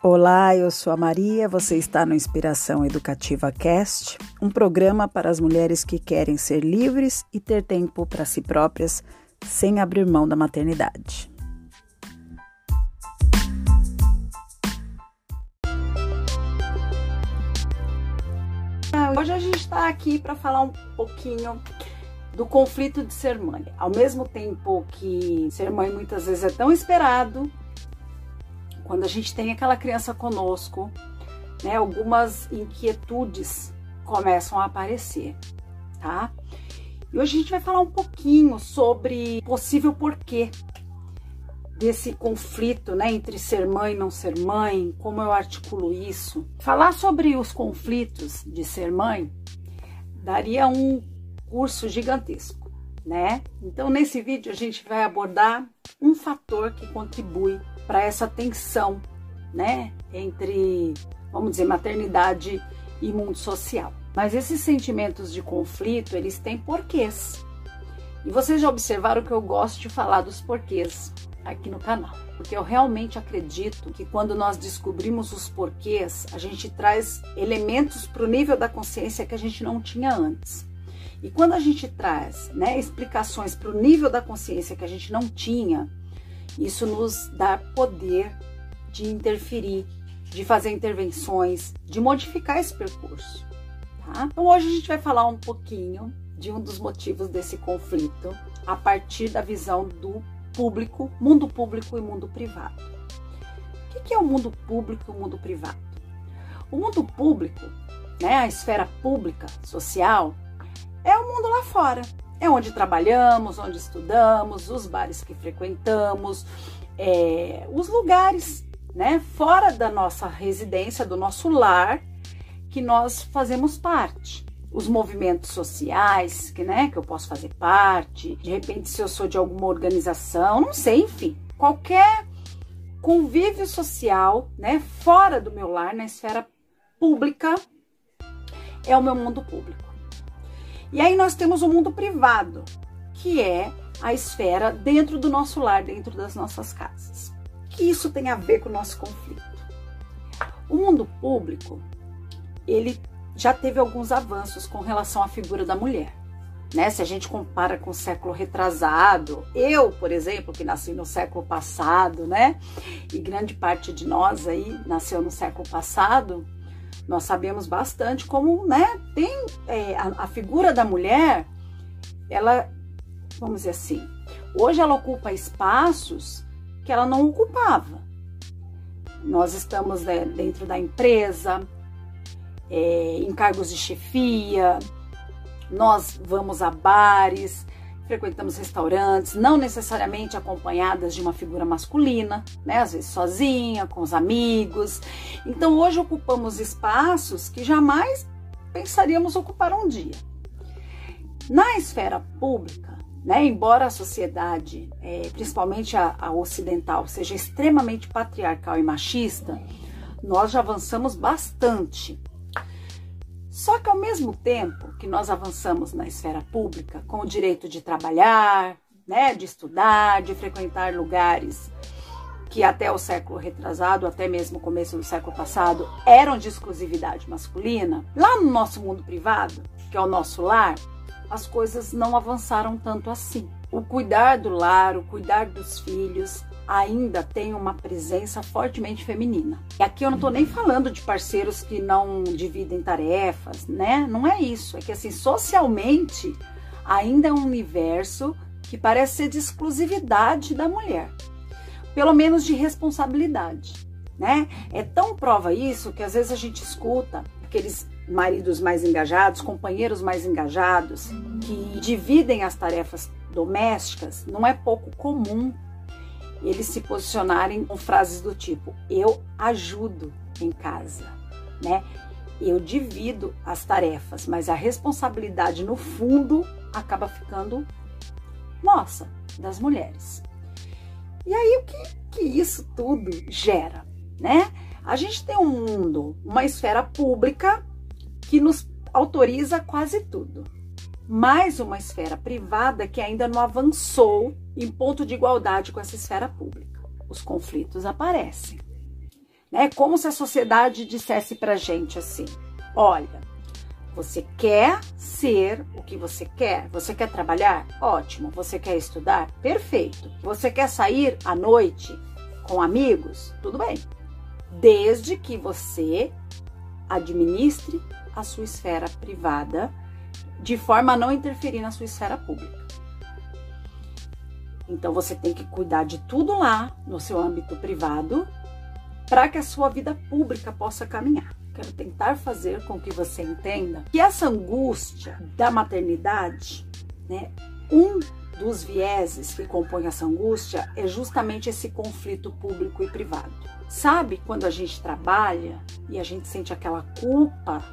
Olá, eu sou a Maria, você está no Inspiração Educativa Cast, um programa para as mulheres que querem ser livres e ter tempo para si próprias sem abrir mão da maternidade. Hoje a gente está aqui para falar um pouquinho do conflito de ser mãe. Ao mesmo tempo que ser mãe muitas vezes é tão esperado, quando a gente tem aquela criança conosco, né, algumas inquietudes começam a aparecer, tá? E hoje a gente vai falar um pouquinho sobre possível porquê desse conflito, né, entre ser mãe e não ser mãe, como eu articulo isso. Falar sobre os conflitos de ser mãe daria um curso gigantesco, né? Então nesse vídeo a gente vai abordar um fator que contribui para essa tensão, né, entre, vamos dizer, maternidade e mundo social. Mas esses sentimentos de conflito, eles têm porquês. E vocês já observaram que eu gosto de falar dos porquês aqui no canal, porque eu realmente acredito que quando nós descobrimos os porquês, a gente traz elementos para o nível da consciência que a gente não tinha antes. E quando a gente traz né, explicações para o nível da consciência que a gente não tinha, isso nos dá poder de interferir, de fazer intervenções, de modificar esse percurso. Tá? Então hoje a gente vai falar um pouquinho de um dos motivos desse conflito a partir da visão do público, mundo público e mundo privado. O que é o mundo público e o mundo privado? O mundo público, né, a esfera pública, social, é o mundo lá fora, é onde trabalhamos, onde estudamos, os bares que frequentamos, é, os lugares, né, fora da nossa residência, do nosso lar, que nós fazemos parte. Os movimentos sociais, que, né, que eu posso fazer parte, de repente, se eu sou de alguma organização, não sei, enfim, qualquer convívio social, né, fora do meu lar, na esfera pública, é o meu mundo público. E aí nós temos o mundo privado, que é a esfera dentro do nosso lar, dentro das nossas casas. Que isso tem a ver com o nosso conflito. O mundo público, ele já teve alguns avanços com relação à figura da mulher. Né? Se a gente compara com o século retrasado, eu, por exemplo, que nasci no século passado, né? E grande parte de nós aí nasceu no século passado, nós sabemos bastante como, né, tem é, a, a figura da mulher, ela, vamos dizer assim, hoje ela ocupa espaços que ela não ocupava. Nós estamos né, dentro da empresa, é, em cargos de chefia, nós vamos a bares, frequentamos restaurantes, não necessariamente acompanhadas de uma figura masculina, né? Às vezes sozinha, com os amigos. Então hoje ocupamos espaços que jamais pensaríamos ocupar um dia. Na esfera pública, né, embora a sociedade, é, principalmente a, a ocidental, seja extremamente patriarcal e machista, nós já avançamos bastante só que ao mesmo tempo que nós avançamos na esfera pública, com o direito de trabalhar, né, de estudar, de frequentar lugares que até o século retrasado, até mesmo o começo do século passado, eram de exclusividade masculina, lá no nosso mundo privado, que é o nosso lar, as coisas não avançaram tanto assim. O cuidar do lar, o cuidar dos filhos, ainda tem uma presença fortemente feminina. E aqui eu não tô nem falando de parceiros que não dividem tarefas, né? Não é isso. É que assim, socialmente, ainda é um universo que parece ser de exclusividade da mulher. Pelo menos de responsabilidade, né? É tão prova isso que às vezes a gente escuta aqueles maridos mais engajados, companheiros mais engajados, que dividem as tarefas domésticas, não é pouco comum eles se posicionarem com frases do tipo: eu ajudo em casa, né? Eu divido as tarefas, mas a responsabilidade no fundo acaba ficando nossa, das mulheres. E aí o que, que isso tudo gera, né? A gente tem um mundo, uma esfera pública que nos autoriza quase tudo mais uma esfera privada que ainda não avançou em ponto de igualdade com essa esfera pública. Os conflitos aparecem. né? Como se a sociedade dissesse pra gente assim: olha, você quer ser o que você quer? Você quer trabalhar? Ótimo. Você quer estudar? Perfeito. Você quer sair à noite com amigos? Tudo bem. Desde que você administre a sua esfera privada de forma a não interferir na sua esfera pública. Então você tem que cuidar de tudo lá no seu âmbito privado para que a sua vida pública possa caminhar. Quero tentar fazer com que você entenda que essa angústia da maternidade, né, um dos vieses que compõe essa angústia é justamente esse conflito público e privado. Sabe quando a gente trabalha e a gente sente aquela culpa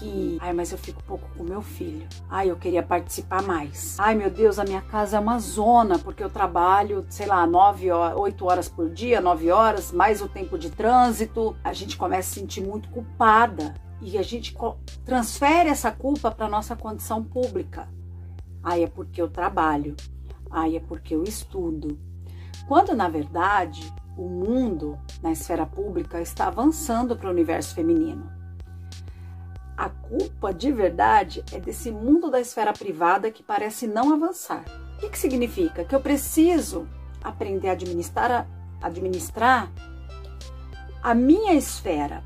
que, ai, mas eu fico pouco com meu filho. Ai, eu queria participar mais. Ai, meu Deus, a minha casa é uma zona, porque eu trabalho, sei lá, nove horas, oito horas por dia, nove horas, mais o tempo de trânsito. A gente começa a se sentir muito culpada e a gente transfere essa culpa para nossa condição pública. Ai, é porque eu trabalho. Ai, é porque eu estudo. Quando na verdade o mundo na esfera pública está avançando para o universo feminino. A culpa de verdade é desse mundo da esfera privada que parece não avançar. O que, que significa? Que eu preciso aprender a administrar, a administrar a minha esfera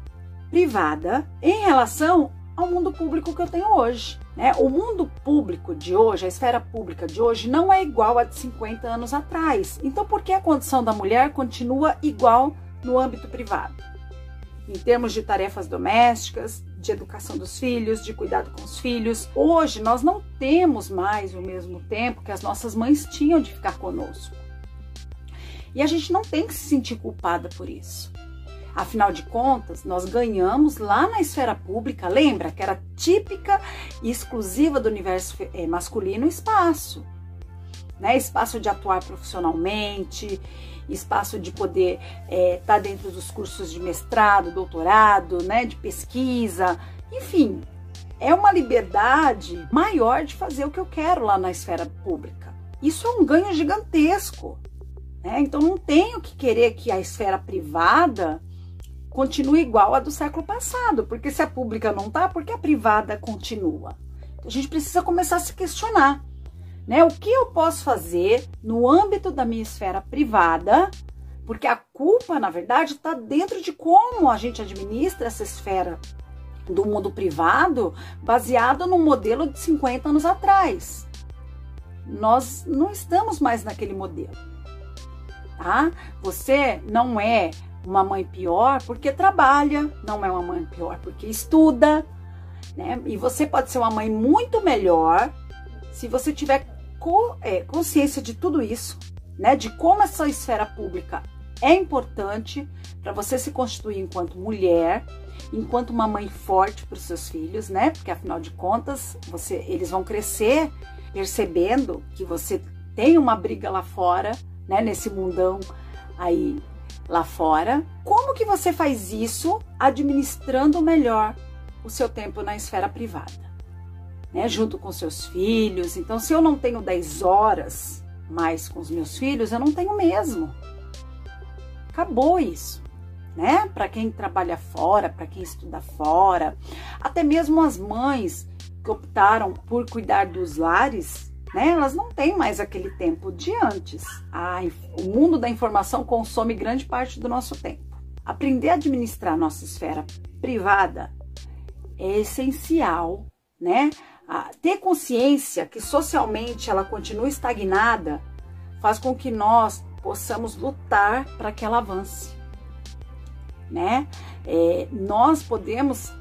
privada em relação ao mundo público que eu tenho hoje. Né? O mundo público de hoje, a esfera pública de hoje, não é igual a de 50 anos atrás. Então, por que a condição da mulher continua igual no âmbito privado? Em termos de tarefas domésticas, de educação dos filhos, de cuidado com os filhos. Hoje nós não temos mais o mesmo tempo que as nossas mães tinham de ficar conosco. E a gente não tem que se sentir culpada por isso. Afinal de contas, nós ganhamos lá na esfera pública, lembra que era típica e exclusiva do universo eh, masculino espaço. Né? Espaço de atuar profissionalmente, espaço de poder estar é, tá dentro dos cursos de mestrado, doutorado, né, de pesquisa, enfim, é uma liberdade maior de fazer o que eu quero lá na esfera pública. Isso é um ganho gigantesco. Né? Então não tenho que querer que a esfera privada continue igual à do século passado, porque se a pública não tá, por que a privada continua? A gente precisa começar a se questionar. Né? O que eu posso fazer no âmbito da minha esfera privada? Porque a culpa, na verdade, está dentro de como a gente administra essa esfera do mundo privado, baseado no modelo de 50 anos atrás. Nós não estamos mais naquele modelo. Tá? Você não é uma mãe pior porque trabalha, não é uma mãe pior porque estuda, né? E você pode ser uma mãe muito melhor se você tiver consciência de tudo isso, né? De como essa esfera pública é importante para você se constituir enquanto mulher, enquanto uma mãe forte para os seus filhos, né? Porque afinal de contas, você, eles vão crescer percebendo que você tem uma briga lá fora, né? Nesse mundão aí lá fora. Como que você faz isso administrando melhor o seu tempo na esfera privada? Né, junto com seus filhos. Então, se eu não tenho 10 horas mais com os meus filhos, eu não tenho mesmo. Acabou isso, né? Para quem trabalha fora, para quem estuda fora, até mesmo as mães que optaram por cuidar dos lares, né? Elas não têm mais aquele tempo de antes. Ai, o mundo da informação consome grande parte do nosso tempo. Aprender a administrar nossa esfera privada é essencial, né? Ter consciência que socialmente ela continua estagnada faz com que nós possamos lutar para que ela avance, né? É, nós podemos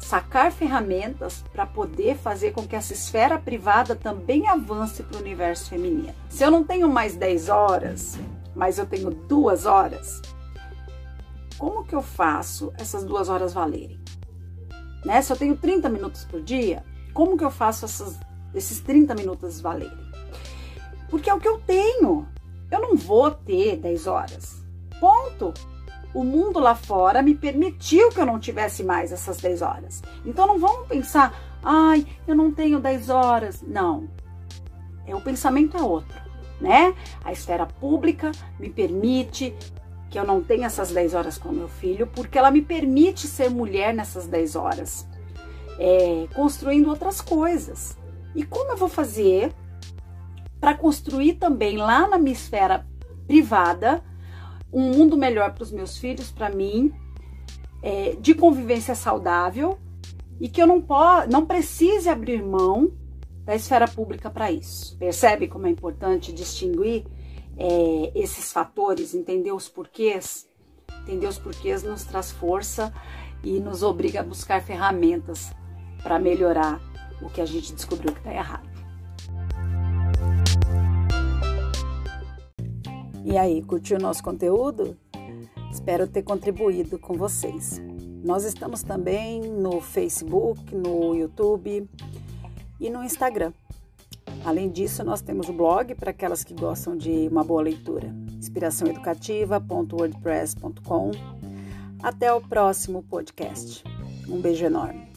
sacar ferramentas para poder fazer com que essa esfera privada também avance para o universo feminino. Se eu não tenho mais 10 horas, mas eu tenho duas horas, como que eu faço essas duas horas valerem? Né? Se eu tenho 30 minutos por dia, como que eu faço essas, esses 30 minutos valerem? Porque é o que eu tenho. Eu não vou ter 10 horas. Ponto. O mundo lá fora me permitiu que eu não tivesse mais essas 10 horas. Então não vamos pensar, ai, eu não tenho 10 horas. Não. É o pensamento é outro, né? A esfera pública me permite que eu não tenho essas 10 horas com meu filho, porque ela me permite ser mulher nessas 10 horas, é, construindo outras coisas. E como eu vou fazer para construir também lá na minha esfera privada um mundo melhor para os meus filhos, para mim, é, de convivência saudável e que eu não, não precise abrir mão da esfera pública para isso. Percebe como é importante distinguir é, esses fatores, entender os porquês? Entender os porquês nos traz força e nos obriga a buscar ferramentas para melhorar o que a gente descobriu que está errado. E aí, curtiu o nosso conteúdo? Espero ter contribuído com vocês. Nós estamos também no Facebook, no YouTube e no Instagram. Além disso, nós temos o blog para aquelas que gostam de uma boa leitura, inspiraçãoeducativa.wordpress.com. Até o próximo podcast. Um beijo enorme.